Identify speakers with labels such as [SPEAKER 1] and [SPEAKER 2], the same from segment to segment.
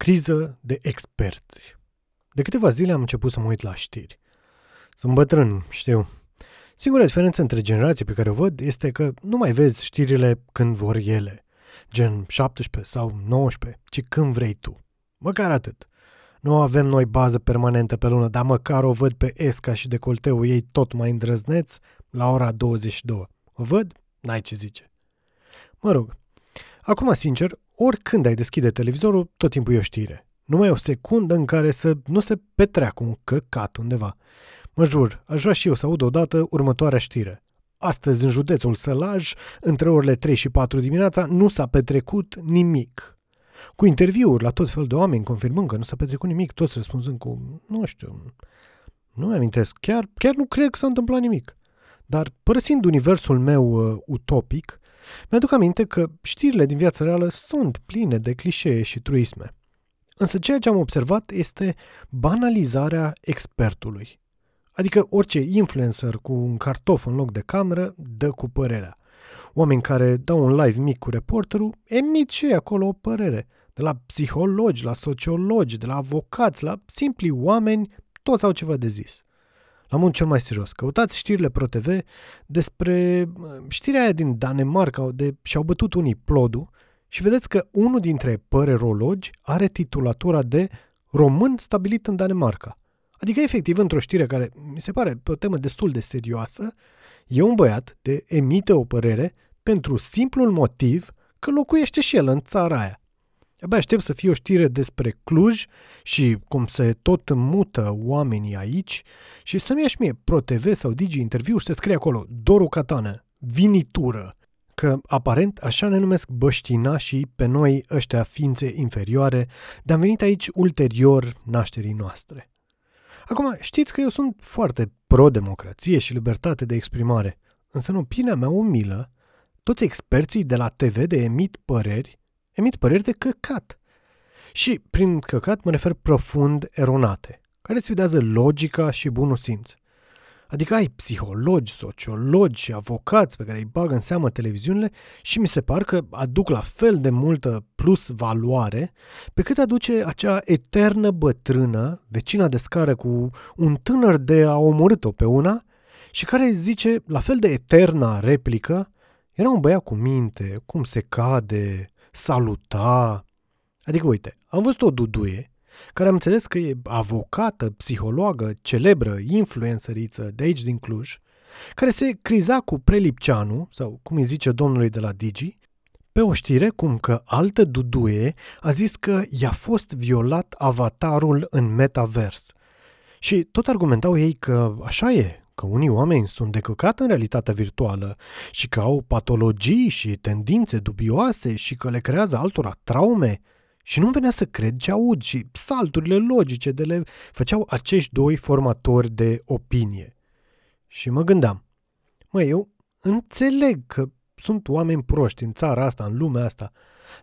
[SPEAKER 1] criză de experți. De câteva zile am început să mă uit la știri. Sunt bătrân, știu. Singura diferență între generații pe care o văd este că nu mai vezi știrile când vor ele, gen 17 sau 19, ci când vrei tu. Măcar atât. Nu avem noi bază permanentă pe lună, dar măcar o văd pe Esca și decolteul ei tot mai îndrăzneț la ora 22. O văd? N-ai ce zice. Mă rog, acum sincer, oricând ai deschide televizorul, tot timpul e o știre. Nu mai e o secundă în care să nu se petreacă un căcat undeva. Mă jur, aș vrea și eu să aud odată următoarea știre. Astăzi, în județul Sălaj, între orele 3 și 4 dimineața, nu s-a petrecut nimic. Cu interviuri la tot fel de oameni, confirmând că nu s-a petrecut nimic, toți răspunzând cu, nu știu, nu mi amintesc, chiar, chiar nu cred că s-a întâmplat nimic. Dar, părăsind universul meu uh, utopic, mi-aduc aminte că știrile din viața reală sunt pline de clișee și truisme. Însă ceea ce am observat este banalizarea expertului. Adică orice influencer cu un cartof în loc de cameră dă cu părerea. Oameni care dau un live mic cu reporterul emit și ei acolo o părere. De la psihologi, la sociologi, de la avocați, la simpli oameni, toți au ceva de zis. La mod cel mai serios, căutați știrile ProTV despre știrea aia din Danemarca de și-au bătut unii plodul și vedeți că unul dintre părerologi are titulatura de român stabilit în Danemarca. Adică, efectiv, într-o știre care mi se pare pe o temă destul de serioasă, e un băiat de emite o părere pentru simplul motiv că locuiește și el în țara aia. Abia aștept să fie o știre despre Cluj și cum se tot mută oamenii aici și să-mi ia și mie ProTV sau Digi Interviu și să scrie acolo Doru Catană, vinitură, că aparent așa ne numesc băștinașii pe noi ăștia ființe inferioare, de am venit aici ulterior nașterii noastre. Acum, știți că eu sunt foarte pro-democrație și libertate de exprimare, însă în opinia mea umilă, toți experții de la TV de emit păreri, emit păreri de căcat. Și prin căcat mă refer profund eronate, care sfidează logica și bunul simț. Adică ai psihologi, sociologi și avocați pe care îi bagă în seamă televiziunile și mi se par că aduc la fel de multă plus valoare pe cât aduce acea eternă bătrână, vecina de scară cu un tânăr de a omorât-o pe una și care zice la fel de eterna replică era un băiat cu minte, cum se cade, saluta. Adică, uite, am văzut o duduie care am înțeles că e avocată, psihologă, celebră, influențăriță de aici din Cluj, care se criza cu Prelipceanu, sau cum îi zice domnului de la Digi, pe o știre cum că altă duduie a zis că i-a fost violat avatarul în metavers. Și tot argumentau ei că așa e, că unii oameni sunt decăcat în realitatea virtuală și că au patologii și tendințe dubioase și că le creează altora traume – și nu venea să cred ce aud și salturile logice de le făceau acești doi formatori de opinie. Și mă gândeam, mă, eu înțeleg că sunt oameni proști în țara asta, în lumea asta,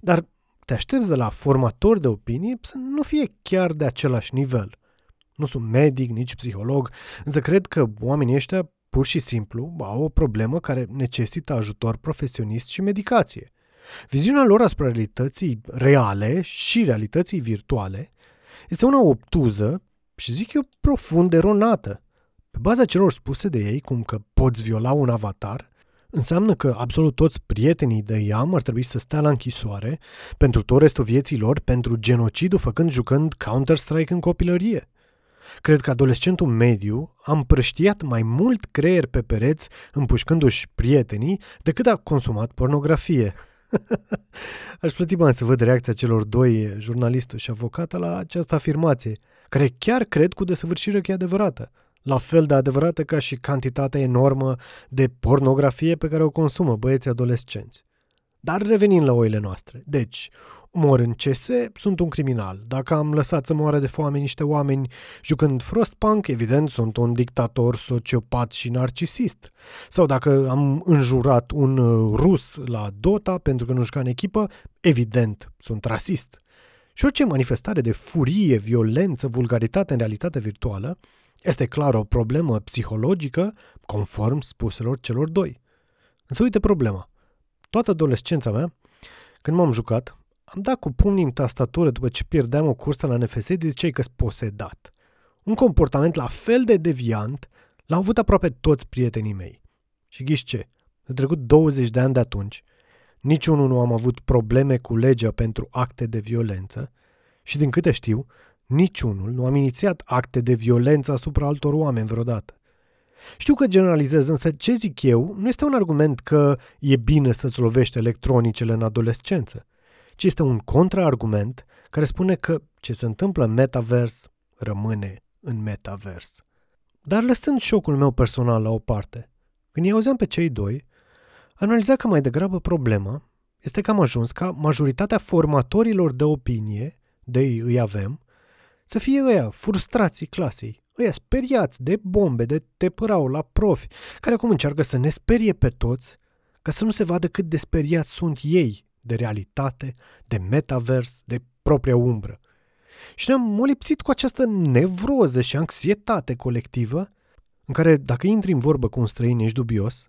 [SPEAKER 1] dar te aștepți de la formatori de opinie să nu fie chiar de același nivel. Nu sunt medic, nici psiholog, însă cred că oamenii ăștia pur și simplu au o problemă care necesită ajutor profesionist și medicație. Viziunea lor asupra realității reale și realității virtuale este una obtuză și zic eu profund eronată. Pe baza celor spuse de ei, cum că poți viola un avatar, înseamnă că absolut toți prietenii de Iam ar trebui să stea la închisoare pentru tot restul vieții lor pentru genocidul făcând jucând Counter-Strike în copilărie. Cred că adolescentul mediu a împrăștiat mai mult creier pe pereți împușcându-și prietenii decât a consumat pornografie. Aș plăti bani să văd reacția celor doi, jurnalistul și avocată, la această afirmație, care chiar cred cu desăvârșire că e adevărată. La fel de adevărată ca și cantitatea enormă de pornografie pe care o consumă băieții adolescenți. Dar revenind la oile noastre. Deci, mor în CS, sunt un criminal. Dacă am lăsat să moară de foame niște oameni jucând Frostpunk, evident sunt un dictator sociopat și narcisist. Sau dacă am înjurat un uh, rus la Dota pentru că nu juca în echipă, evident sunt rasist. Și orice manifestare de furie, violență, vulgaritate în realitatea virtuală este clar o problemă psihologică conform spuselor celor doi. Însă uite problema. Toată adolescența mea, când m-am jucat, am dat cu pumnii în tastatură după ce pierdeam o cursă la NFS, de ziceai că posedat. Un comportament la fel de deviant l-au avut aproape toți prietenii mei. Și ghiși ce? A trecut 20 de ani de atunci, niciunul nu am avut probleme cu legea pentru acte de violență și din câte știu, niciunul nu am inițiat acte de violență asupra altor oameni vreodată. Știu că generalizez, însă ce zic eu nu este un argument că e bine să-ți lovești electronicele în adolescență, ci este un contraargument care spune că ce se întâmplă în metavers rămâne în metavers. Dar lăsând șocul meu personal la o parte, când îi auzeam pe cei doi, analiza că mai degrabă problema este că am ajuns ca majoritatea formatorilor de opinie, de ei îi avem, să fie ăia frustrații clasei, ăia speriați de bombe, de tepărau la profi, care acum încearcă să ne sperie pe toți, ca să nu se vadă cât de speriați sunt ei de realitate, de metavers, de propria umbră. Și ne-am molipsit cu această nevroză și anxietate colectivă, în care dacă intri în vorbă cu un străin ești dubios,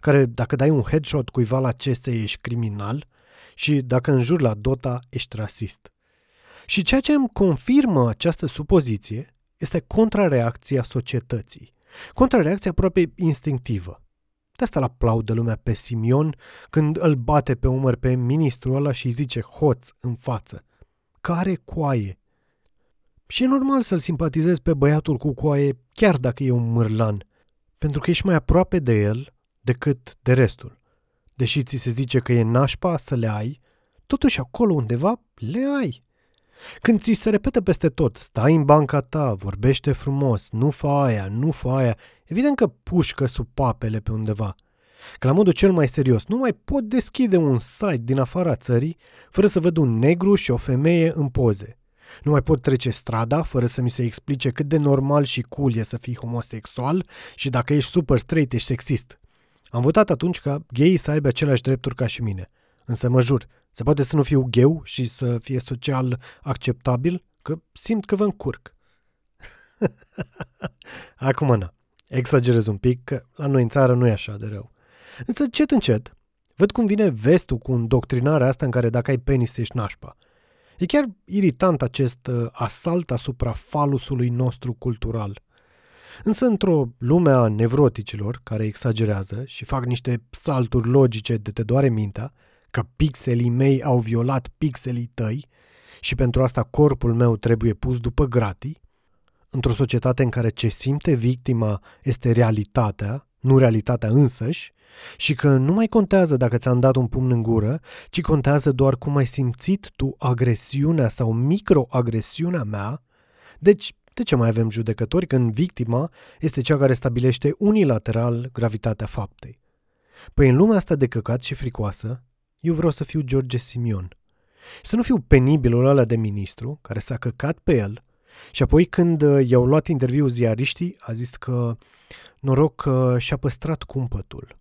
[SPEAKER 1] care dacă dai un headshot cuiva la CS ești criminal și dacă înjuri la Dota ești rasist. Și ceea ce îmi confirmă această supoziție este contrareacția societății. Contrareacția aproape instinctivă. De asta îl aplaudă lumea pe Simion când îl bate pe umăr pe ministrul ăla și îi zice hoț în față. Care coaie? Și e normal să-l simpatizezi pe băiatul cu coaie, chiar dacă e un mârlan, pentru că ești mai aproape de el decât de restul. Deși ți se zice că e nașpa să le ai, totuși acolo undeva le ai. Când ți se repetă peste tot, stai în banca ta, vorbește frumos, nu fa aia, nu fa aia, evident că pușcă sub papele pe undeva. Că la modul cel mai serios, nu mai pot deschide un site din afara țării fără să văd un negru și o femeie în poze. Nu mai pot trece strada fără să mi se explice cât de normal și cool e să fii homosexual și dacă ești super straight, ești sexist. Am votat atunci ca gay să aibă aceleași drepturi ca și mine. Însă mă jur, se poate să nu fiu gheu și să fie social acceptabil? Că simt că vă încurc. Acum, na, exagerez un pic, că la noi în țară nu e așa de rău. Însă, încet, încet, văd cum vine vestul cu îndoctrinarea asta în care dacă ai penis ești nașpa. E chiar iritant acest uh, asalt asupra falusului nostru cultural. Însă într-o lume a nevroticilor care exagerează și fac niște salturi logice de te doare mintea, că pixelii mei au violat pixelii tăi și pentru asta corpul meu trebuie pus după gratii, într-o societate în care ce simte victima este realitatea, nu realitatea însăși, și că nu mai contează dacă ți-am dat un pumn în gură, ci contează doar cum ai simțit tu agresiunea sau microagresiunea mea, deci de ce mai avem judecători când victima este cea care stabilește unilateral gravitatea faptei? Păi în lumea asta de căcat și fricoasă, eu vreau să fiu George Simion. Să nu fiu penibilul ăla de ministru care s-a căcat pe el și apoi când uh, i-au luat interviul ziariștii a zis că noroc că și-a păstrat cumpătul.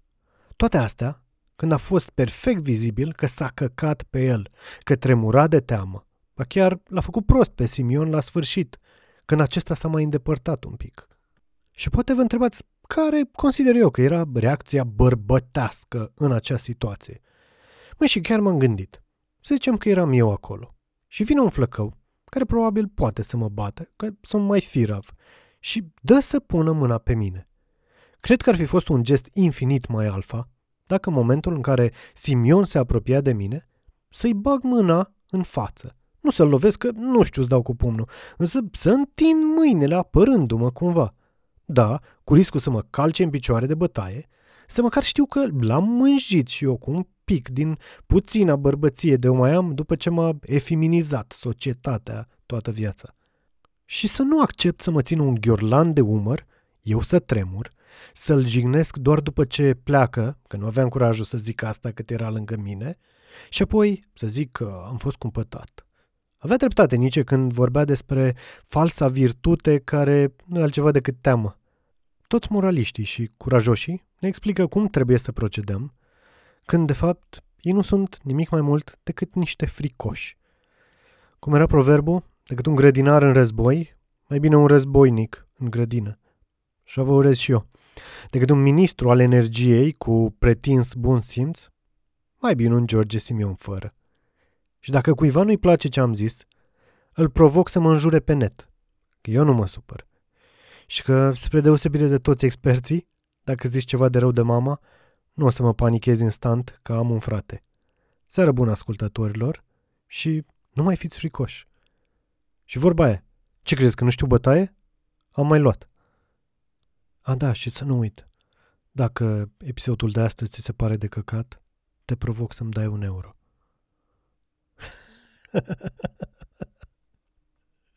[SPEAKER 1] Toate astea când a fost perfect vizibil că s-a căcat pe el, că tremura de teamă. Ba chiar l-a făcut prost pe Simion la sfârșit, când acesta s-a mai îndepărtat un pic. Și poate vă întrebați care consider eu că era reacția bărbătească în acea situație – Măi, și chiar m-am gândit. Să zicem că eram eu acolo. Și vine un flăcău, care probabil poate să mă bată, că sunt mai firav, și dă să pună mâna pe mine. Cred că ar fi fost un gest infinit mai alfa, dacă în momentul în care Simion se apropia de mine, să-i bag mâna în față. Nu să-l lovesc, că nu știu să dau cu pumnul, însă să întind mâinile apărându-mă cumva. Da, cu riscul să mă calce în picioare de bătaie, să măcar știu că l-am mânjit și eu cu un pic din puțina bărbăție de o mai am după ce m-a efeminizat societatea toată viața. Și să nu accept să mă țin un ghiorlan de umăr, eu să tremur, să-l jignesc doar după ce pleacă, că nu aveam curajul să zic asta cât era lângă mine, și apoi să zic că am fost cumpătat. Avea dreptate nici când vorbea despre falsa virtute care nu e altceva decât teamă. Toți moraliștii și curajoșii ne explică cum trebuie să procedăm, când de fapt ei nu sunt nimic mai mult decât niște fricoși. Cum era proverbul, decât un grădinar în război, mai bine un războinic în grădină. Și vă urez și eu. Decât un ministru al energiei cu pretins bun simț, mai bine un George Simion fără. Și dacă cuiva nu-i place ce am zis, îl provoc să mă înjure pe net. Că eu nu mă supăr. Și că, spre deosebire de toți experții, dacă zici ceva de rău de mama, nu o să mă panichez instant că am un frate. Seară bună ascultătorilor și nu mai fiți fricoși. Și vorba aia, ce crezi că nu știu bătaie? Am mai luat. A, da, și să nu uit. Dacă episodul de astăzi ți se pare de căcat, te provoc să-mi dai un euro.